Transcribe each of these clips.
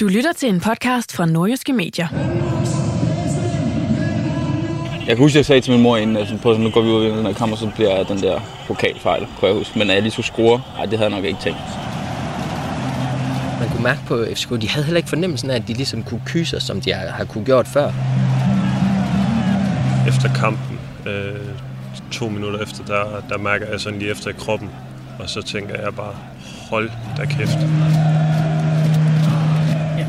Du lytter til en podcast fra Nordjyske Medier. Jeg kan huske, at jeg sagde til min mor inden, at på, nu går vi ud i den her kamp, og så bliver den der pokalfejl, kunne jeg huske. Men at jeg lige skulle score, nej, det havde jeg nok ikke tænkt. Man kunne mærke på FCK, de havde heller ikke fornemmelsen af, at de ligesom kunne kyse sig, som de har, har kunne gjort før. Efter kampen, øh, to minutter efter, der, der mærker jeg sådan lige efter i kroppen, og så tænker jeg bare, hold da kæft.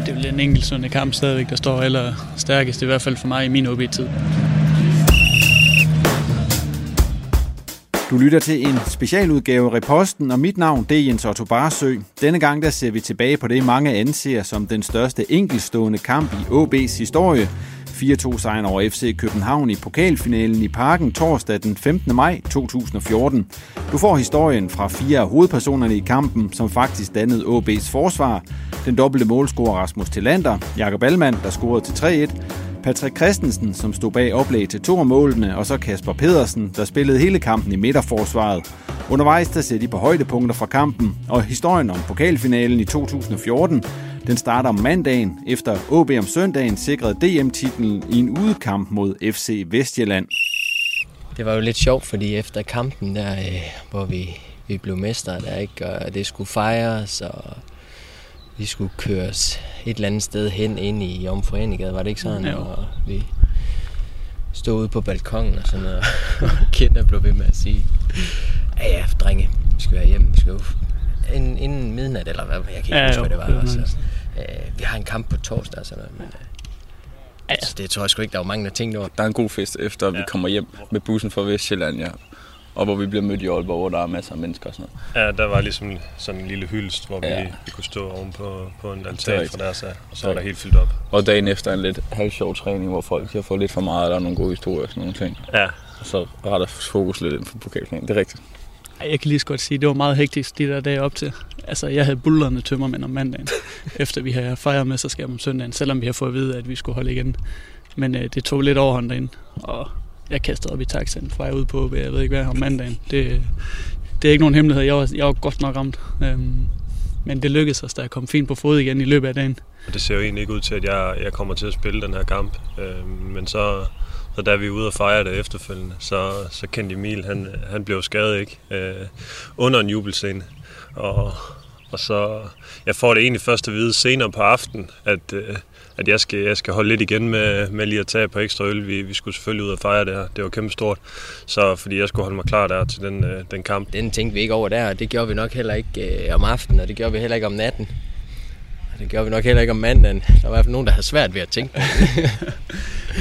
Det er vel en sådan kamp stadigvæk, der står eller stærkest, i hvert fald for mig i min OB-tid. Du lytter til en specialudgave af Reposten, og mit navn det er Jens Otto Barsø. Denne gang der ser vi tilbage på det, mange anser som den største enkeltstående kamp i OB's historie. 4-2 sejren over FC København i pokalfinalen i Parken torsdag den 15. maj 2014. Du får historien fra fire af hovedpersonerne i kampen, som faktisk dannede AB's forsvar. Den dobbelte målscorer Rasmus Tillander, Jakob Allmann, der scorede til 3-1, Patrick Christensen, som stod bag oplæg til to af målene, og så Kasper Pedersen, der spillede hele kampen i midterforsvaret. Undervejs der ser de på højdepunkter fra kampen, og historien om pokalfinalen i 2014, den starter om mandagen, efter OB om søndagen sikrede DM-titlen i en udekamp mod FC Vestjylland. Det var jo lidt sjovt, fordi efter kampen der, øh, hvor vi, vi blev mestre, der ikke, og det skulle fejres, og vi skulle køres et eller andet sted hen ind i Omforenigade, var det ikke sådan? Jo. Og vi stod ude på balkongen og sådan noget, og Kinder blev ved med at sige, ja ja, drenge, vi skal være hjemme, vi skal jo inden, inden midnat, eller hvad, jeg kan ikke Ja, huske, jo, hvad det var. det var Altså. Øh, vi har en kamp på torsdag og sådan noget, men øh, altså, det tror jeg sgu ikke, der var mange, der tænkte over. Der er en god fest efter, at vi kommer hjem med bussen fra Vestjylland, ja. Og hvor vi bliver mødt i Aalborg, hvor der er masser af mennesker og sådan noget. Ja, der var ligesom sådan en lille hyldest, hvor Ja. vi, vi kunne stå oven på, på en er altan fra deres af, og så er var der helt fyldt op. Og dagen efter en lidt halvsjov træning, hvor folk har fået lidt for meget, og der er nogle gode historier og sådan nogle ting. Ja. Og så retter fokus lidt ind på pokalfinalen. Det er rigtigt. Jeg kan lige så godt sige, at det var meget hektisk de der dage op til. Altså, jeg havde bullerne tømmermænd om mandagen, efter vi havde fejret mesterskab om søndagen, selvom vi har fået at vide, at vi skulle holde igen. Men øh, det tog lidt overhånd derinde, og jeg kastede op i taxaen fra ud på, jeg ved ikke hvad, om mandagen. Det, det er ikke nogen hemmelighed, jeg var, jeg var godt nok ramt. Øhm, men det lykkedes os, da jeg kom fint på fod igen i løbet af dagen. Og det ser jo egentlig ikke ud til, at jeg, jeg kommer til at spille den her kamp. øhm, men så, så da vi ude og fejre det efterfølgende, så, så kendte Emil, han, han blev skadet ikke øh, under en jubelscene. Og, og så, jeg får det egentlig først at vide senere på aftenen, at, øh, at jeg, skal, jeg skal holde lidt igen med, med lige at tage på ekstra øl. Vi, vi skulle selvfølgelig ud og fejre det her. Det var kæmpe stort. Så fordi jeg skulle holde mig klar der til den, øh, den kamp. Den tænkte vi ikke over der, og det gjorde vi nok heller ikke øh, om aftenen, og det gjorde vi heller ikke om natten. Det gjorde vi nok heller ikke om mandagen. Der var i hvert fald nogen, der havde svært ved at tænke.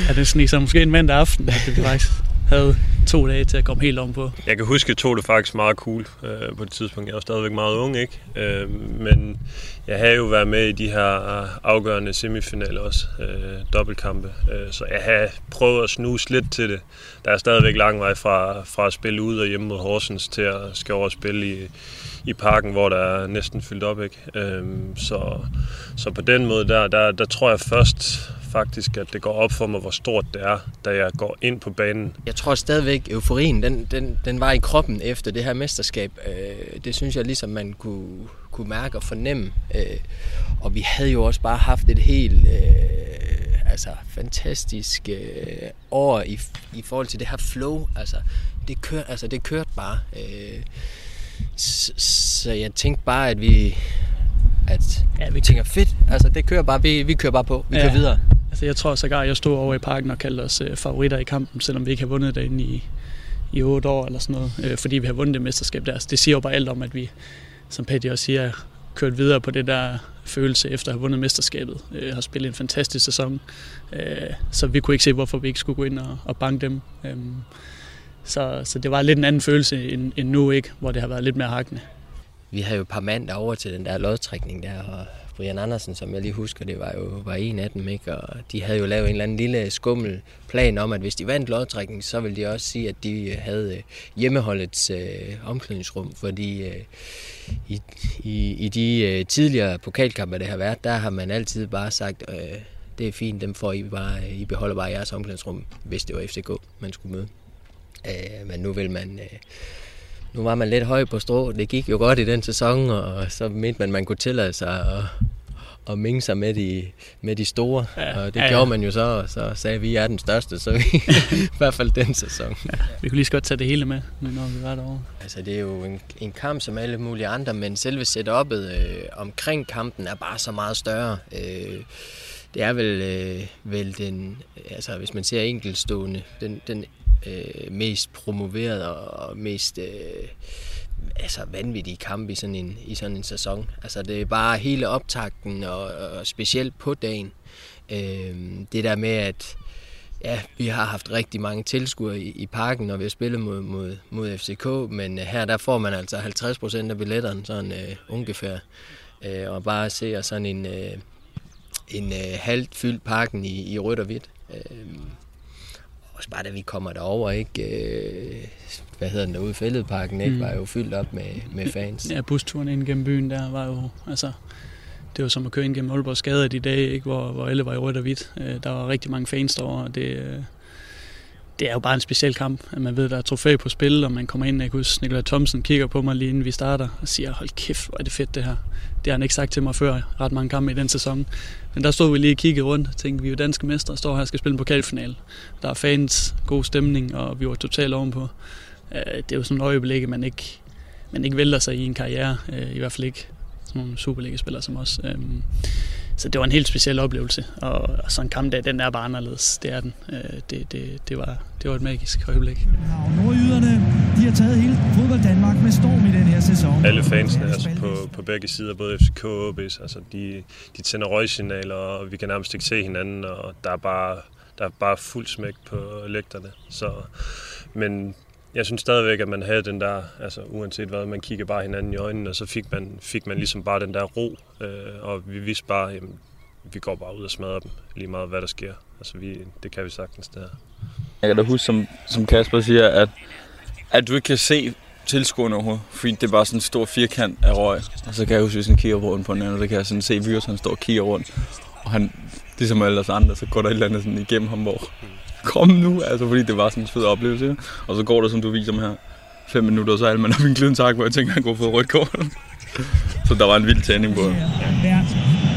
Ja, det sneg sig måske en mandag aften, at vi faktisk havde to dage til at komme helt om på. Jeg kan huske, at jeg tog det faktisk meget cool øh, på det tidspunkt. Jeg var stadigvæk meget ung, ikke? Øh, men jeg havde jo været med i de her afgørende semifinaler også, øh, dobbeltkampe. Øh, så jeg har prøvet at snuse lidt til det. Der er stadigvæk lang vej fra, fra at spille ud og hjemme mod Horsens til at skal over og spille i, i parken, hvor der er næsten fyldt op. Ikke? Øhm, så, så på den måde, der, der, der tror jeg først faktisk, at det går op for mig, hvor stort det er, da jeg går ind på banen. Jeg tror stadigvæk, euforien, den, den, den var i kroppen efter det her mesterskab. Øh, det synes jeg ligesom, man kunne, kunne mærke og fornemme. Øh, og vi havde jo også bare haft et helt øh, altså, fantastisk øh, år i, i forhold til det her flow. Altså, det, kørte, altså, det kørte bare. Øh, så, jeg tænkte bare, at vi at ja, vi tænker fedt, altså det kører bare, vi, vi kører bare på, vi ja. kører videre. Altså jeg tror sågar, jeg stod over i parken og kaldte os øh, favoritter i kampen, selvom vi ikke har vundet derinde i, i 8 år eller sådan noget, øh, fordi vi har vundet det mesterskab der. Altså, det siger jo bare alt om, at vi, som Petty også siger, kørt videre på det der følelse efter at have vundet mesterskabet. Øh, har spillet en fantastisk sæson, øh, så vi kunne ikke se, hvorfor vi ikke skulle gå ind og, og banke dem. Øh, så, så det var lidt en anden følelse end, end nu, ikke, hvor det har været lidt mere hakkende. Vi havde jo et par mand over til den der lodtrækning der, og Brian Andersen, som jeg lige husker, det var jo var en af dem, ikke? og de havde jo lavet en eller anden lille skummel plan om, at hvis de vandt lodtrækningen, så ville de også sige, at de øh, havde øh, hjemmeholdets øh, omklædningsrum, fordi øh, i, i, i de øh, tidligere pokalkampe, der har været, der har man altid bare sagt, øh, det er fint, dem får I bare, øh, I beholder bare jeres omklædningsrum, hvis det var FCK, man skulle møde. Øh, men nu vil man... Øh, nu var man lidt høj på strå. Det gik jo godt i den sæson, og så mente man, man kunne tillade sig at, at minge sig med de, med de store. Ja, og det ja, ja. gjorde man jo så, og så sagde vi, at vi er den største, så vi, i hvert fald den sæson. Ja, vi kunne lige så godt tage det hele med, når vi var derovre. Altså, det er jo en, en kamp som alle mulige andre, men selve setup'et øh, omkring kampen er bare så meget større. Øh, det er vel, øh, vel den, altså hvis man ser enkeltstående, den, den øh, mest promoveret og mest øh, altså vanvittige kampe i sådan, en, i sådan en sæson. Altså det er bare hele optakten og, og specielt på dagen. Øh, det der med, at ja, vi har haft rigtig mange tilskuere i, i parken, når vi har spillet mod, mod, mod FCK, men øh, her der får man altså 50 procent af billetterne, sådan øh, ungefær. Øh, og bare se sådan en, øh, en øh, halvt fyldt parken i, i rødt og hvidt. Øh, også bare da vi kommer derover, ikke? Øh, hvad hedder den ude i Fælledparken, ikke? Mm. Var jo fyldt op med, med fans. Ja, busturen ind gennem byen der var jo, altså, det var som at køre ind gennem Aalborg Skade de dage, ikke? Hvor, hvor alle var i rødt og hvidt. Øh, der var rigtig mange fans derovre, og det, øh, det er jo bare en speciel kamp, at man ved, at der er trofæ på spil, og man kommer ind, jeg kan huske, Nikolaj Thomsen kigger på mig lige inden vi starter, og siger, hold kæft, hvor er det fedt det her. Det har han ikke sagt til mig før, ret mange kampe i den sæson. Men der stod vi lige og kiggede rundt, og tænkte, vi er jo danske mestre, står her og skal spille en pokalfinale. Der er fans, god stemning, og vi var totalt ovenpå. Øh, det er jo sådan et øjeblik, man ikke, man ikke vælter sig i en karriere, øh, i hvert fald ikke sådan nogle Superliga-spillere som os. Øhm, så det var en helt speciel oplevelse, og, og sådan en kampdag, den er bare anderledes. Det er den. Øh, det, det, det, var, det var et magisk øjeblik. Nordjyderne, de har taget hele fodbold Danmark med storm i den her sæson. Alle fansene altså på, på begge sider, både FCK og OB's, altså de, de tænder røgsignaler, og vi kan nærmest ikke se hinanden, og der er bare, der er bare fuld smæk på lægterne. Så, men jeg synes stadigvæk, at man havde den der, altså uanset hvad, man kigger bare hinanden i øjnene, og så fik man, fik man ligesom bare den der ro, øh, og vi vidste bare, jamen, vi går bare ud og smadrer dem, lige meget hvad der sker. Altså vi, det kan vi sagtens der. Jeg kan da huske, som, som Kasper siger, at, at du ikke kan se tilskuerne overhovedet, fordi det er bare sådan en stor firkant af røg. Og så kan jeg huske, hvis han kigger rundt på den og så kan jeg sådan se Vyrs, han står og kigger rundt. Og han, ligesom alle os andre, så går der et eller andet sådan igennem ham, hvor kom nu, altså fordi det var sådan en fed oplevelse. Og så går der, som du viser mig her, fem minutter, og så er man op i en gliden tak, hvor jeg tænker, at han går for rødt kort. så der var en vild tænding på det. Der,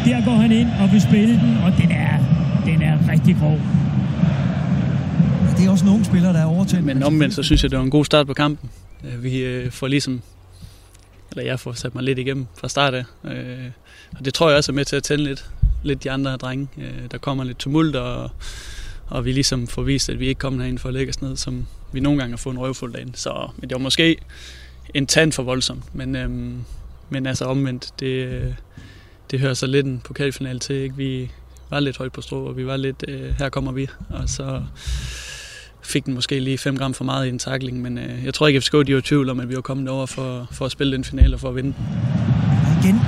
der går han ind og vil spille den, og den er, den er rigtig grov. Det er også nogle spillere, der er overtændt. Men omvendt, så synes jeg, det var en god start på kampen. Vi øh, får ligesom, eller jeg får sat mig lidt igennem fra start af. Øh, og det tror jeg også er med til at tænde lidt, lidt de andre drenge. Øh, der kommer lidt tumult, og og vi ligesom får vist, at vi ikke kommer herind for at lægge os ned, som vi nogle gange har fået en røvfuld af. Så men det var måske en tand for voldsomt, men, øhm, men altså omvendt, det, det hører så lidt en pokalfinal til. Ikke? Vi var lidt højt på strå, og vi var lidt, øh, her kommer vi. Og så fik den måske lige 5 gram for meget i en takling, men øh, jeg tror ikke, at FCK de var i tvivl om, at vi var kommet over for, for at spille den finale og for at vinde. Igen.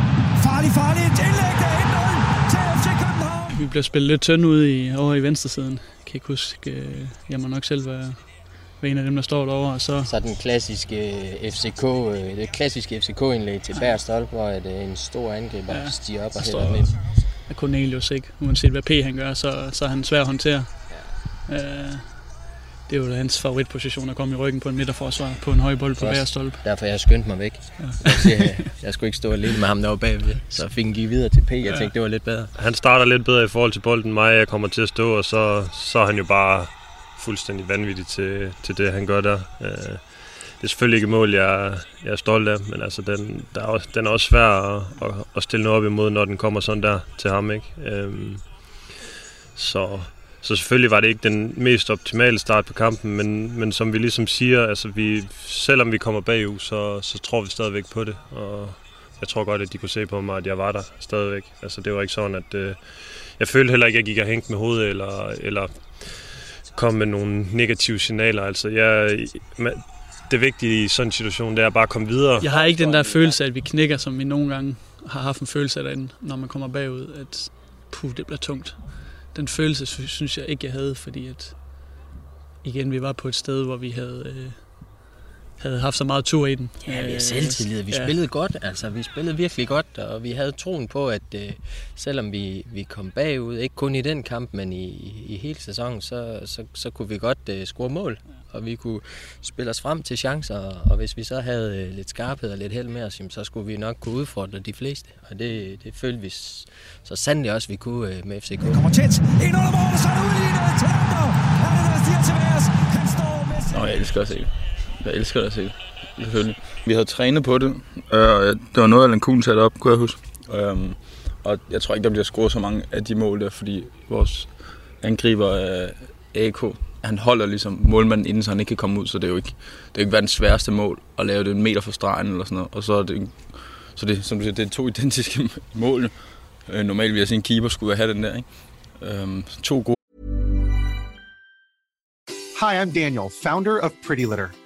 Farlig, farlig. Indlæg, vi blev spillet lidt tynd ud i, over i venstresiden. Jeg kan ikke huske, øh, jeg må nok selv være, være en af dem, der står derovre. Og så... Så den klassiske FCK, øh, det klassiske FCK-indlæg til Bær Stolp, hvor at, øh, en stor angriber ja, stiger op og hælder den ind. Er Cornelius ikke. Uanset hvad P han gør, så, så er han svær at håndtere. Ja. Øh, det er jo hans favoritposition at komme i ryggen på en midterforsvar på en høj bold på hver stolpe. Derfor jeg skyndte mig væk. Ja. Jeg, siger, jeg skulle ikke stå alene med ham derovre bagved, så fik han give videre til P. Jeg tænkte, det var lidt bedre. Han starter lidt bedre i forhold til bolden mig. Jeg kommer til at stå, og så, så er han jo bare fuldstændig vanvittig til, til det, han gør der. Øh, det er selvfølgelig ikke et mål, jeg, jeg er stolt af, men altså, den, der er også, den er også svær at, at, at stille noget op imod, når den kommer sådan der til ham. Ikke? Øhm, så, så selvfølgelig var det ikke den mest optimale start på kampen, men, men som vi ligesom siger, altså vi, selvom vi kommer bagud, så, så tror vi stadigvæk på det. Og jeg tror godt, at de kunne se på mig, at jeg var der stadigvæk. Altså det var ikke sådan, at øh, jeg følte heller ikke, at jeg gik og hængte med hovedet, eller, eller kom med nogle negative signaler. Altså jeg, det vigtige i sådan en situation, det er bare at komme videre. Jeg har ikke den der følelse, at vi knækker, som vi nogle gange har haft en følelse af derinde, når man kommer bagud, at puh, det bliver tungt den følelse synes jeg ikke, jeg havde, fordi at igen, vi var på et sted, hvor vi havde, øh, havde haft så meget tur i den. Ja, vi har selvtillid. Vi ja. spillede godt, altså vi spillede virkelig godt, og vi havde troen på, at øh, selvom vi, vi kom bagud, ikke kun i den kamp, men i, i hele sæsonen, så, så, så kunne vi godt øh, score mål, og vi kunne spille os frem til chancer, og hvis vi så havde øh, lidt skarphed og lidt held med os, så skulle vi nok kunne udfordre de fleste, og det, det følte vi så sandelig også, vi kunne øh, med FCK. Det kommer tæt, ind under målet, så er det er han står med Nå, jeg elsker se det. Jeg elsker det at se selvfølgelig. Vi havde trænet på det, og det var noget, Alan Kuhn satte op, kunne jeg huske. Um, og jeg tror ikke, der bliver scoret så mange af de mål der, fordi vores angriber af AK, han holder ligesom målmanden inden, så han ikke kan komme ud, så det er jo ikke, det er jo ikke verdens sværeste mål at lave det en meter fra stregen eller sådan noget. Og så er det, så det, som du siger, det er to identiske mål. Øh, normalt vil jeg sige, en keeper skulle have den der, ikke? Um, to gode Hi, I'm Daniel, founder of Pretty Litter.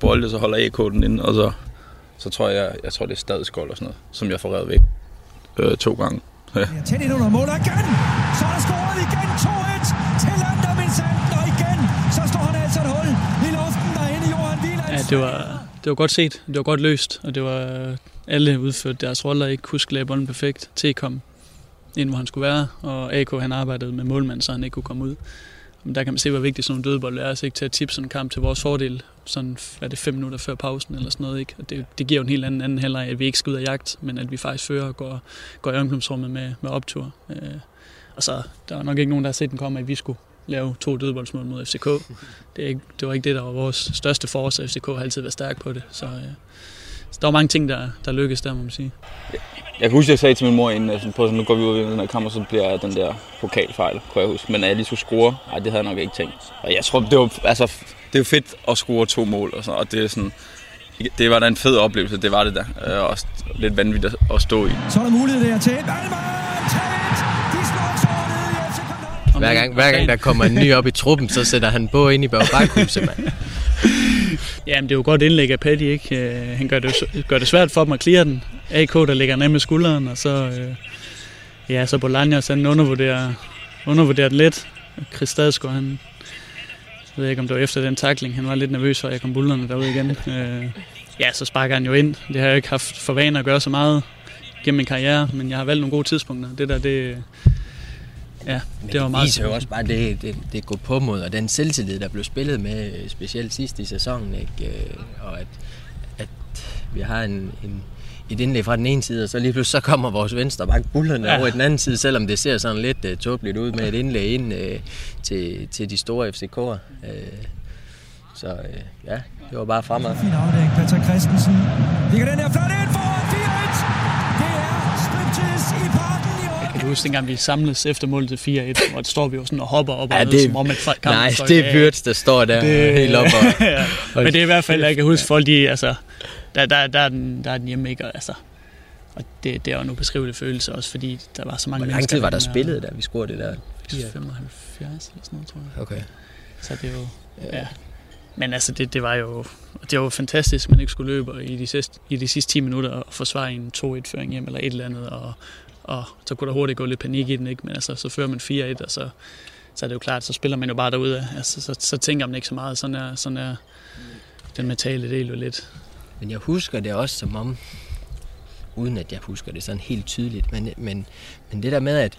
Bolde, så holder AK den inde, og så, så tror jeg, jeg tror det er stadskold og sådan noget, som jeg får revet væk øh, to gange. Ja. ja tæt ind under mål igen! Så er der scoret igen 2-1 til Lander Vincenten, og igen, så står han altså et hul i luften derinde i Johan Wieland. Ja, det var, det var godt set, det var godt løst, og det var alle udført deres roller, ikke kunne sklæde bolden perfekt til kom ind, hvor han skulle være, og AK han arbejdede med målmand, så han ikke kunne komme ud. Men der kan man se, hvor vigtigt sådan nogle dødebold er, altså ikke til at tippe sådan en kamp til vores fordel, sådan er det fem minutter før pausen eller sådan noget. Ikke? Og det, det giver jo en helt anden, anden heller, at vi ikke skal ud af jagt, men at vi faktisk fører og går, går i omklædningsrummet med, med optur. Øh, og så der er nok ikke nogen, der har set den komme, at vi skulle lave to dødboldsmål mod FCK. Det, er ikke, det var ikke det, der var vores største force, FCK har altid været stærk på det. Så, øh, så der var mange ting, der, der lykkedes der, må man sige. Jeg kan huske, at jeg sagde til min mor inden, at på, nu går vi ud i den her kamp, og så bliver den der pokalfejl, kunne jeg huske. Men at jeg lige skulle score, nej, det havde jeg nok ikke tænkt. Og jeg tror, det var, altså, det er jo fedt at score to mål, og, sådan, og det er sådan, det var da en fed oplevelse, det var det der. Øh, og lidt vanvittigt at stå i. Så er der mulighed der til hver gang, hver gang der kommer en ny op i truppen, så sætter han på ind i Bagbakhuset, mand. Jamen, det er jo godt indlæg af Paddy, ikke? Øh, han gør det, gør det svært for dem at klire den. AK, der ligger ned med skulderen, og så, øh, ja, så Bolaños, han undervurderer, undervurderer den lidt. Kristadsko, han, jeg ved ikke, om det var efter den takling, han var lidt nervøs for, at jeg kom bullerne derude igen. Øh, ja, så sparker han jo ind. Det har jeg ikke haft for vane at gøre så meget gennem min karriere, men jeg har valgt nogle gode tidspunkter. Det der, det, Ja, det, var meget viser jo også bare det, det, det går på mod, og den selvtillid, der blev spillet med, specielt sidst i sæsonen, ikke? Øh, og at, at vi har en, en, et indlæg fra den ene side, og så lige pludselig så kommer vores venstre bak bullerne ja. over i den anden side, selvom det ser sådan lidt uh, tåbeligt ud med et indlæg ind uh, til, til de store FCK'er. Uh, Så øh, ja, det var bare fremad. Fin afdæk, Patrick Christensen. Ligger den her flot huske, dengang vi samles efter målet til 4-1, hvor står vi jo sådan og hopper op og Ja, ned, det- som om et fa- kamp nej, står det er. Byrds, der står der helt op og- ja. Men det er i hvert fald, jeg kan huske folk, de, altså, der, der, der, er den, der er den hjemme ikke, og, altså, og det, det er jo en ubeskrivelig følelse også, fordi der var så mange Hvor lang mennesker. tid var der spillet, da vi scorede det der? 75 eller sådan noget, tror jeg. Okay. Så det er jo, ja. Men altså, det, det var jo det var jo fantastisk, at man ikke skulle løbe og i de sidste, i de sidste 10 minutter og forsvare en 2-1-føring hjem eller et eller andet, og, og så kunne der hurtigt gå lidt panik i den, ikke? men altså, så fører man 4-1, og så, så er det jo klart, så spiller man jo bare derude. Altså, så, så tænker man ikke så meget. Sådan er, sådan er den mentale del jo lidt. Men jeg husker det også som om, uden at jeg husker det sådan helt tydeligt, men, men, men det der med, at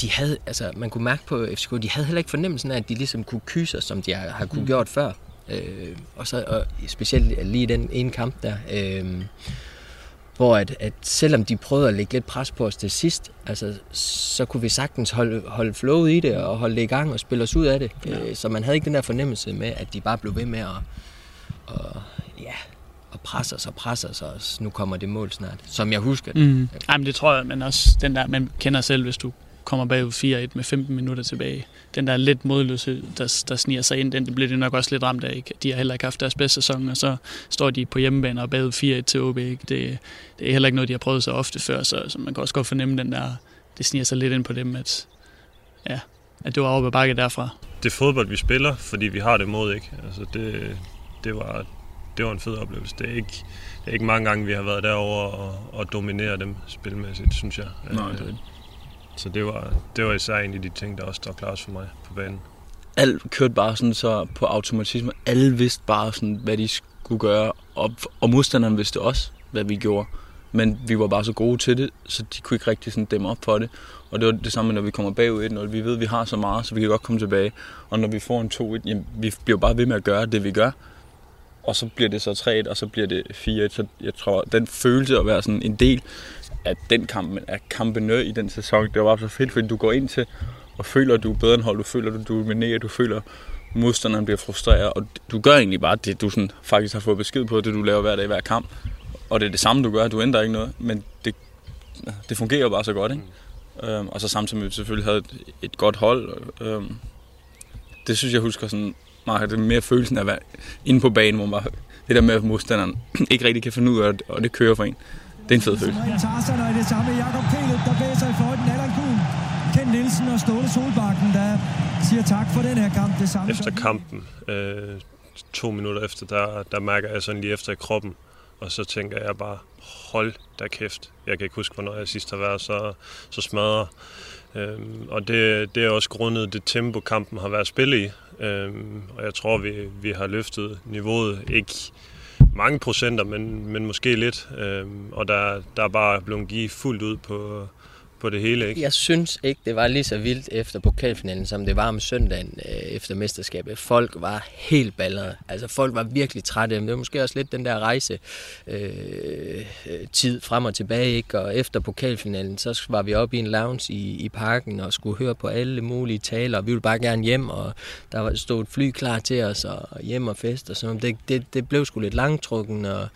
de havde, altså man kunne mærke på FCK, de havde heller ikke fornemmelsen af, at de ligesom kunne kyse som de har, har kunne Mm. gjort før. Øh, og, så, og specielt lige den ene kamp der, øh, hvor at, at selvom de prøvede at lægge lidt pres på os til sidst, altså, så kunne vi sagtens holde, holde flowet i det og holde det i gang og spille os ud af det. Ja. Øh, så man havde ikke den der fornemmelse med, at de bare blev ved med at, og, ja, og presse os og presse os, og nu kommer det mål snart, som jeg husker det. Mm. Ej, men det tror jeg, men også den der, man kender selv, hvis du kommer bagud 4-1 med 15 minutter tilbage. Den der lidt modløshed, der, der sniger sig ind, den det bliver de nok også lidt ramt af. Ikke? De har heller ikke haft deres bedste sæson, og så står de på hjemmebane og bagud 4-1 til OB. Ikke? Det, det er heller ikke noget, de har prøvet så ofte før, så, så man kan også godt fornemme den der, det sniger sig lidt ind på dem, at, ja, at det var ad bakke derfra. Det er fodbold, vi spiller, fordi vi har det mod, ikke? Altså, det, det, var, det var en fed oplevelse. Det er ikke, det er ikke mange gange, vi har været derover og, og dominere dem spilmæssigt, synes jeg. Nej, det er så det var, det var især en af de ting, der også står klart for mig på banen. alt kørte bare sådan så på automatisme. Alle vidste bare sådan, hvad de skulle gøre, og, og modstanderen vidste også, hvad vi gjorde. Men vi var bare så gode til det, så de kunne ikke rigtig sådan dæmme op for det. Og det var det samme, når vi kommer bagud 1-0. Vi ved, at vi har så meget, så vi kan godt komme tilbage. Og når vi får en 2-1, jamen, vi bliver bare ved med at gøre det, vi gør. Og så bliver det så 3-1, og så bliver det 4-1. Så jeg tror, den følelse at være sådan en del at den kamp, af kampene i den sæson, det var bare så fedt, fordi du går ind til og føler, at du er bedre end hold, du føler, at du dominerer, du føler, at modstanderen bliver frustreret, og du gør egentlig bare det, du sådan faktisk har fået besked på, det du laver hver dag i hver kamp. Og det er det samme, du gør, du ændrer ikke noget, men det, det fungerer jo bare så godt, ikke? Mm. Øhm, og så samtidig med, vi selvfølgelig havde et, et godt hold. Øhm, det synes jeg husker sådan meget, det er mere følelsen af at være inde på banen, hvor man bare, det der med, at modstanderen ikke rigtig kan finde ud af og det kører for en. Det er en fed følelse. Tarzan og det samme Jakob Kælet, der blæser i fløjten. Allan Kuhn, Ken Nielsen og Ståle Solbakken, der siger tak for den her kamp. Det samme Efter kampen, øh, to minutter efter, der, der mærker jeg sådan lige efter i kroppen, og så tænker jeg bare, hold da kæft. Jeg kan ikke huske, hvornår jeg sidst har været så, så smadret. Øhm, og det, det er også grundet det tempo, kampen har været spillet i. Øhm, og jeg tror, vi, vi har løftet niveauet. Ikke mange procenter, men, men måske lidt. Øh, og der, der er bare blevet givet fuldt ud på, på det hele. Ikke? Jeg synes ikke, det var lige så vildt efter pokalfinalen, som det var om søndagen øh, efter mesterskabet. Folk var helt ballerede. Altså folk var virkelig trætte. Men det var måske også lidt den der rejse øh, øh, tid frem og tilbage. Ikke? Og efter pokalfinalen, så var vi oppe i en lounge i, i parken og skulle høre på alle mulige taler. Vi ville bare gerne hjem, og der var stod et fly klar til os, og hjem og fest og sådan noget. Det, det, det blev sgu lidt langtrukken, og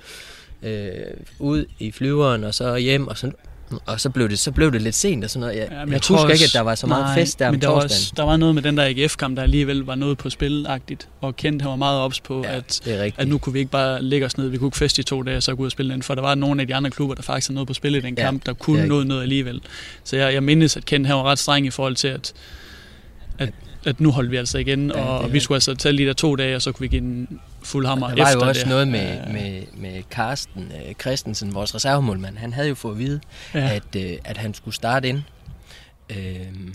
øh, ud i flyveren, og så hjem, og sådan og så blev det, så blev det lidt sent og sådan noget. Jeg, Ja, ja, jeg, tror husker ikke, også- at der var så meget nej, fest der om men der var, torsdagen. også, der var noget med den der AGF-kamp, der alligevel var noget på spilagtigt, og Kent han var meget ops på, Ja, at, at nu kunne vi ikke bare lægge os ned, vi kunne ikke feste i to dage, og så gå ud og spille den, for der var nogle af de andre klubber, der faktisk havde noget på spil i den Ja, kamp, der er kunne rigtigt. noget noget alligevel. Så jeg, jeg mindes, at Kent han var ret streng i forhold til, at, at, at nu holdt vi altså igen, Ja, det og vi skulle altså tage de der to dage, og så kunne vi give en fuld hammer Der var efter jo også det. noget med, med, med Carsten øh, Christensen, vores reservemålmand. Han havde jo fået at vide, Ja. at, øh, at han skulle starte ind. Øhm,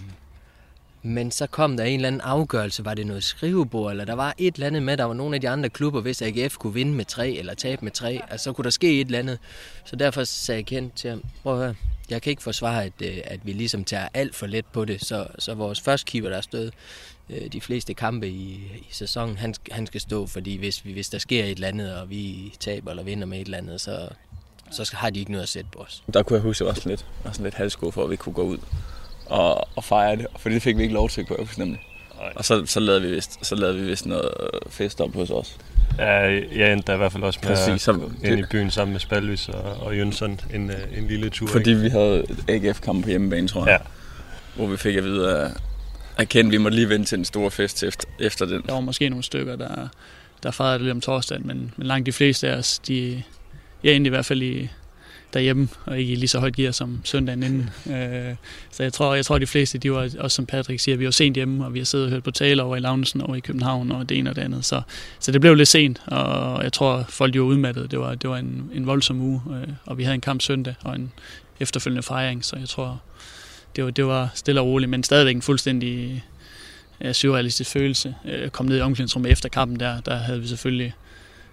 men så kom der en eller anden afgørelse, var det noget skrivebord, eller der var et eller andet med, der var nogle af de andre klubber, hvis AGF kunne vinde med tre, eller tabe med tre, altså så kunne der ske et eller andet. Så derfor sagde jeg kendt til ham, prøv at høre, jeg kan ikke forsvare, at, øh, at vi ligesom tager alt for let på det, så, så vores første keeper, der har stået øh, de fleste kampe i, i sæsonen, han, han skal stå, fordi hvis, vi, hvis der sker et eller andet, og vi taber eller vinder med et eller andet, så, så skal- har de ikke noget at sætte på os. Der kunne jeg huske, at jeg var sådan lidt, var sådan lidt for, at vi kunne gå ud og, og fejre det, for det fik vi ikke lov til, kunne jeg huske nemlig. Og så, så, lavede vi vist, så lavede vi vist noget fest op hos os. Ja, jeg endte i hvert fald også med Præcis, at som- ind i byen sammen med Spalvis og, og Jønsson en, øh, en lille tur. Fordi ikke? vi havde AGF-kamp på hjemmebane, tror jeg. Ja. Hvor vi fik at vide, at, at Ken, vi måtte lige vente til en stor fest efter, efter den. Der var måske nogle stykker, der, der fejrede det lidt om torsdagen, men, men langt de fleste af os, de, jeg endte i hvert fald i, derhjemme, og ikke i lige så højt gear som søndagen inden. Øh, så jeg tror, jeg tror, de fleste, de var, også som Patrick siger, vi var sent hjemme, og vi har siddet og hørt på tale over i Loungesen over i København, og det ene og det andet. Så, så det blev lidt sent, og jeg tror, folk de var udmattede. Det var, det var en, en voldsom uge, øh, og vi havde en kamp søndag, og en efterfølgende fejring, så jeg tror, det var, det var stille og roligt, men stadigvæk en fuldstændig ja, surrealistisk følelse. Øh, jeg kom ned i omklædningsrummet efter kampen der, der havde vi selvfølgelig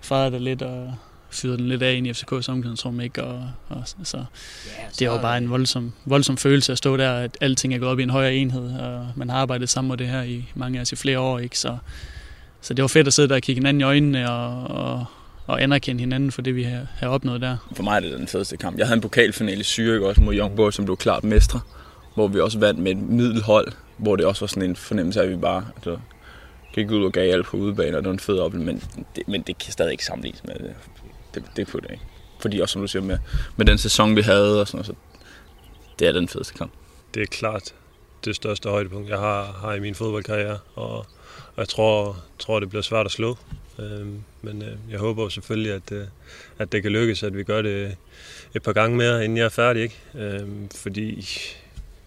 fejret det lidt og fyret den lidt af ind i FCK's omklædningsrum, ikke? Og, og, så, det var bare en voldsom, voldsom følelse at stå der, at alting er gået op i en højere enhed, og man har arbejdet sammen med det her i mange af os i flere år, ikke? Så, så det var fedt at sidde der og kigge hinanden i øjnene og, og, og anerkende hinanden for det, vi har, har opnået der. For mig er det den fedeste kamp. Jeg havde en pokalfinale i Zürich også mod Young Boys, som blev klart mestre. Hvor vi også vandt med et middelhold, hvor det også var sådan en fornemmelse af, at vi bare altså, gik ud og gav alt på udebane, og det var en fed oplevelse, men det, men det kan stadig ikke sammenlignes med det. Det, det kunne det ikke. Fordi også, som du siger, med, med den sæson, vi havde, og sådan noget, så det er den fedeste kamp. Det er klart det største højdepunkt, jeg har, har i min fodboldkarriere, og, og jeg tror, tror, det bliver svært at slå. Øhm, men øh, jeg håber selvfølgelig, at, øh, at det kan lykkes, at vi gør det et par gange mere, inden jeg er færdig. Ikke? Øhm, fordi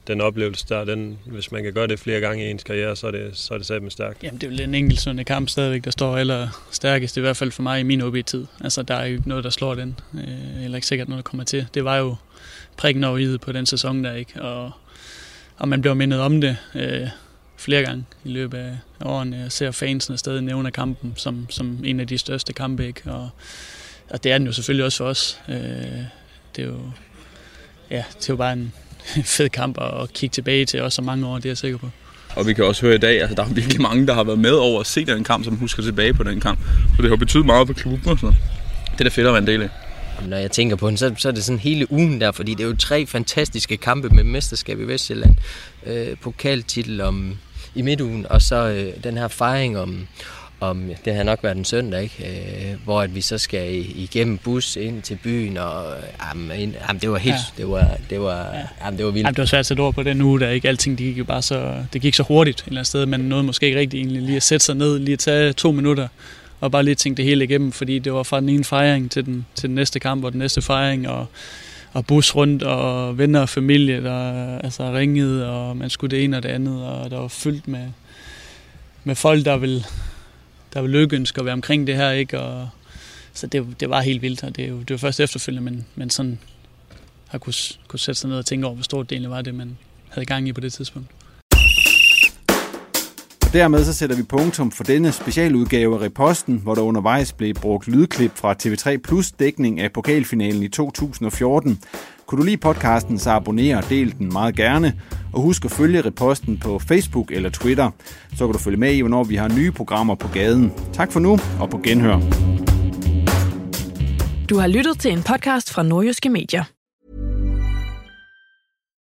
den oplevelse der, den, hvis man kan gøre det flere gange i ens karriere, så er det, så er det satme stærkt. Jamen, det er jo en enkeltstående kamp stadigvæk, der står eller stærkest, i hvert fald for mig i min OB-tid. Altså, der er jo ikke noget, der slår den, øh, eller ikke sikkert noget, der kommer til. Det var jo prikken over i på den sæson der, ikke? Og, og man bliver mindet om det øh, flere gange i løbet af årene. Jeg ser fansene stadig nævne kampen som, som en af de største kampe, ikke? Og, og det er den jo selvfølgelig også for os. Øh, det er jo, ja, det er jo bare en fed kamp at, at kigge tilbage til, også så mange år, det er jeg sikker på. Og vi kan også høre i dag, altså der er virkelig mange, der har været med over at se den kamp, som husker tilbage på den kamp. Så det har betydet meget for klubben og sådan. Det er da fedt at være en del af. Når jeg tænker på den, så, så er det sådan hele ugen der, fordi det er jo tre fantastiske kampe med mesterskab i Vestjylland. Øh, pokaltitel om, i midtugen, og så øh, den her fejring om, om, det har nok været en søndag, ikke? Øh, hvor at vi så skal igennem bus ind til byen, og jamen, ind, jamen, det var helt, Ja. det var, det var, ja. jamen, det var vildt. Jamen, det var svært at sætte ord på den uge, der ikke alting det gik jo bare så, det gik så hurtigt et eller andet sted, men noget måske ikke rigtigt egentlig lige at sætte sig ned, lige at tage to minutter, og bare lige tænke det hele igennem, fordi det var fra den ene fejring til den, til den næste kamp, og den næste fejring, og, og bus rundt, og venner og familie, der altså ringede, og man skulle det ene og det andet, og der var fyldt med, med folk, der vil, der var lykkeønske at være omkring det her, ikke? Og, så det, det var helt vildt, og det er jo det var først efterfølgende, men, men sådan har kunne, kunne sætte sig ned og tænke over, hvor stort det egentlig var det, man havde gang i på det tidspunkt. Og dermed så sætter vi punktum for denne specialudgave af Reposten, hvor der undervejs blev brugt lydklip fra TV3 Plus dækning af pokalfinalen i 2014. Kunne du lide podcasten, så abonner og del den meget gerne. Og husk at følge Reposten på Facebook eller Twitter. Så kan du følge med i, hvornår vi har nye programmer på gaden. Tak for nu, og på genhør. Du har lyttet til en podcast fra Nordjyske Medier.